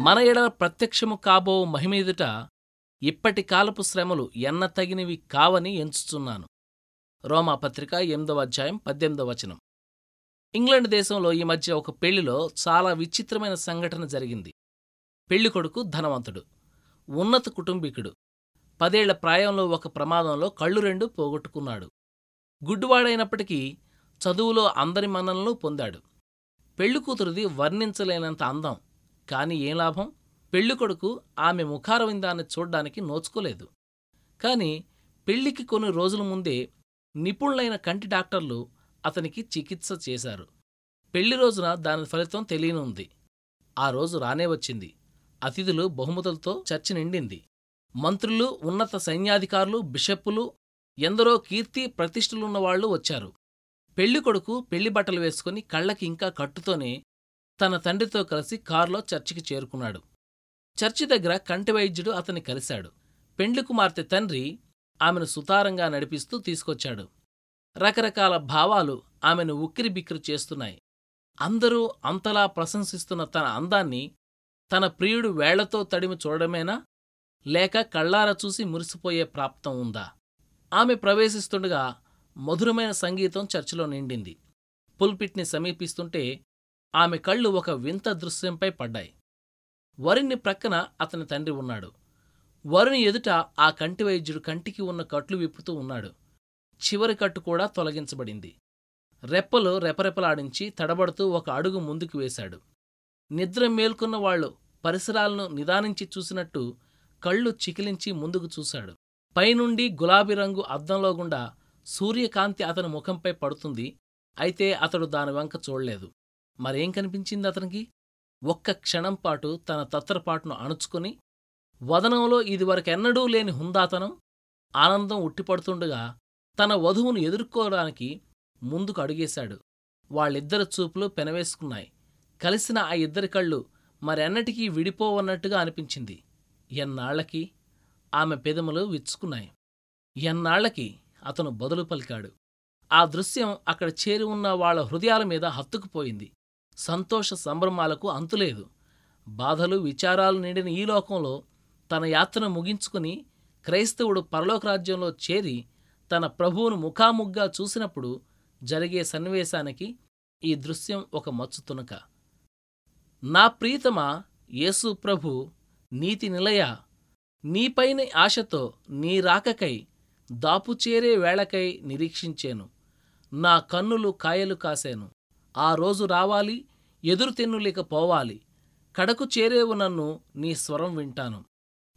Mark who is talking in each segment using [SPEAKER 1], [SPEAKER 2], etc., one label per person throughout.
[SPEAKER 1] మన ఎడల ప్రత్యక్షము కాబో మహిమీదుట ఇప్పటి కాలపు శ్రమలు ఎన్న తగినవి కావని ఎంచుచున్నాను. రోమాపత్రిక ఎనిమిదవ అధ్యాయం పద్దెనిమిదవ వచనం. ఇంగ్లాండ్ దేశంలో ఈ మధ్య ఒక పెళ్ళిలో చాలా విచిత్రమైన సంఘటన జరిగింది. పెళ్ళికొడుకు ధనవంతుడు ఉన్నత కుటుంబీకుడు పదేళ్ళ ప్రాయంలో ఒక ప్రమాదంలో కళ్ళు రెండు పోగొట్టుకున్నాడు. గుడ్డువాడైనప్పటికీ చదువులో అందరి మన్ననలు పొందాడు. పెళ్ళికూతురుది వర్ణించలేనంత అందం కాని ఏం లాభం? పెళ్ళికొడుకు ఆమె ముఖారవిందాన్ని చూడ్డానికి నోచుకోలేదు. కాని పెళ్ళికి కొన్ని రోజుల ముందే నిపుణులైన కంటి డాక్టర్లు అతనికి చికిత్స చేశారు. పెళ్ళి రోజున దాని ఫలితం తెలియనుంది. ఆ రోజు రానే వచ్చింది. అతిథులు బహుమతులతో చర్చ నిండింది. మంత్రులు ఉన్నత సైన్యాధికారులు బిషప్పులు ఎందరో కీర్తి ప్రతిష్ఠలున్నవాళ్ళు వచ్చారు. పెళ్ళికొడుకు పెళ్ళి బట్టలు వేసుకుని కళ్ళకి ఇంకా కట్టుతోనే తన తండ్రితో కలిసి కారులో చర్చికి చేరుకున్నాడు. చర్చి దగ్గర కంటి వైద్యుడు అతన్ని కలిశాడు. పెండ్లి కుమార్తె తండ్రి ఆమెను సుతారంగా నడిపిస్తూ తీసుకొచ్చాడు. రకరకాల భావాలు ఆమెను ఉక్కిరిబిక్కిరి చేస్తున్నాయి. అందరూ అంతలా ప్రశంసిస్తున్న తన అందాన్ని తన ప్రియుడు వేళ్ళతో తడిమి చూడడమేనా? లేక కళ్ళార చూసి మురిసిపోయే ప్రాప్తం ఉందా? ఆమె ప్రవేశిస్తుండగా మధురమైన సంగీతం చర్చిలో నిండింది. పుల్పిట్ని సమీపిస్తుంటే ఆమె కళ్ళు ఒక వింత దృశ్యంపై పడ్డాయి. వరుణ్ణి ప్రక్కన అతని తండ్రి ఉన్నాడు. వరుణి ఎదుట ఆ కంటి వైద్యుడు కంటికి ఉన్న కట్లు విప్పుతూ ఉన్నాడు. చివరి కట్టు కూడా తొలగించబడింది. రెప్పలు రెపరెపలాడించి తడబడుతూ ఒక అడుగు ముందుకు వేశాడు. నిద్ర మేల్కొన్న వాళ్ళు పరిసరాలను నిదానించి చూసినట్టు కళ్ళు చికిలించి ముందుకు చూశాడు. పైనుండి గులాబీ రంగు అద్దంలో గుండా సూర్యకాంతి అతని ముఖంపై పడుతుంది. అయితే అతడు దాని వంక చూడలేదు. మరేం కనిపించింది అతనికి? ఒక్క క్షణంపాటు తన తత్రపాటును అణుచుకుని వదనంలో ఇదివరకెన్నడూ లేని హుందాతనం ఆనందం ఉట్టిపడుతుండగా తన వధువును ఎదుర్కోవడానికి ముందుకు అడుగేశాడు. వాళ్ళిద్దరి చూపులు పెనవేసుకున్నాయి. కలిసిన ఆ ఇద్దరి కళ్ళు మరెన్నటికీ విడిపోవన్నట్టుగా అనిపించింది. ఎన్నాళ్ళకి ఆమె పెదములు విచ్చుకున్నాయి. ఎన్నాళ్ళకి అతను బదులు పలికాడు. ఆ దృశ్యం అక్కడ చేరి ఉన్న వాళ్ళ హృదయాల మీద హత్తుకుపోయింది. సంతోష సంభ్రమాలకు అంతులేదు. బాధలు విచారాలు నిండిన ఈ లోకంలో తన యాత్రను ముగించుకుని క్రైస్తవుడు పరలోక రాజ్యంలో చేరి తన ప్రభువును ముఖాముగ్గా చూసినప్పుడు జరిగే సన్నివేశానికి ఈ దృశ్యం ఒక మచ్చుతునక నా ప్రీతమ యేసు ప్రభు నీతి నిలయ నీపైన ఆశతో నీ రాకకై దాపుచేరే వేళకై నిరీక్షించేను. నా కన్నులు కాయలు కాశాను ఆ రోజు రావాలి ఎదురు తెన్నులేక పోవాలి కడకు చేరేవు నన్ను నీ స్వరం వింటాను.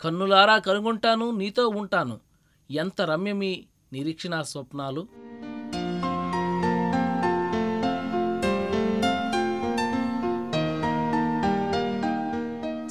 [SPEAKER 1] కన్నులారా కనుగొంటాను నీతో ఉంటాను. ఎంత రమ్యమీ నిరీక్షణా స్వప్నాలు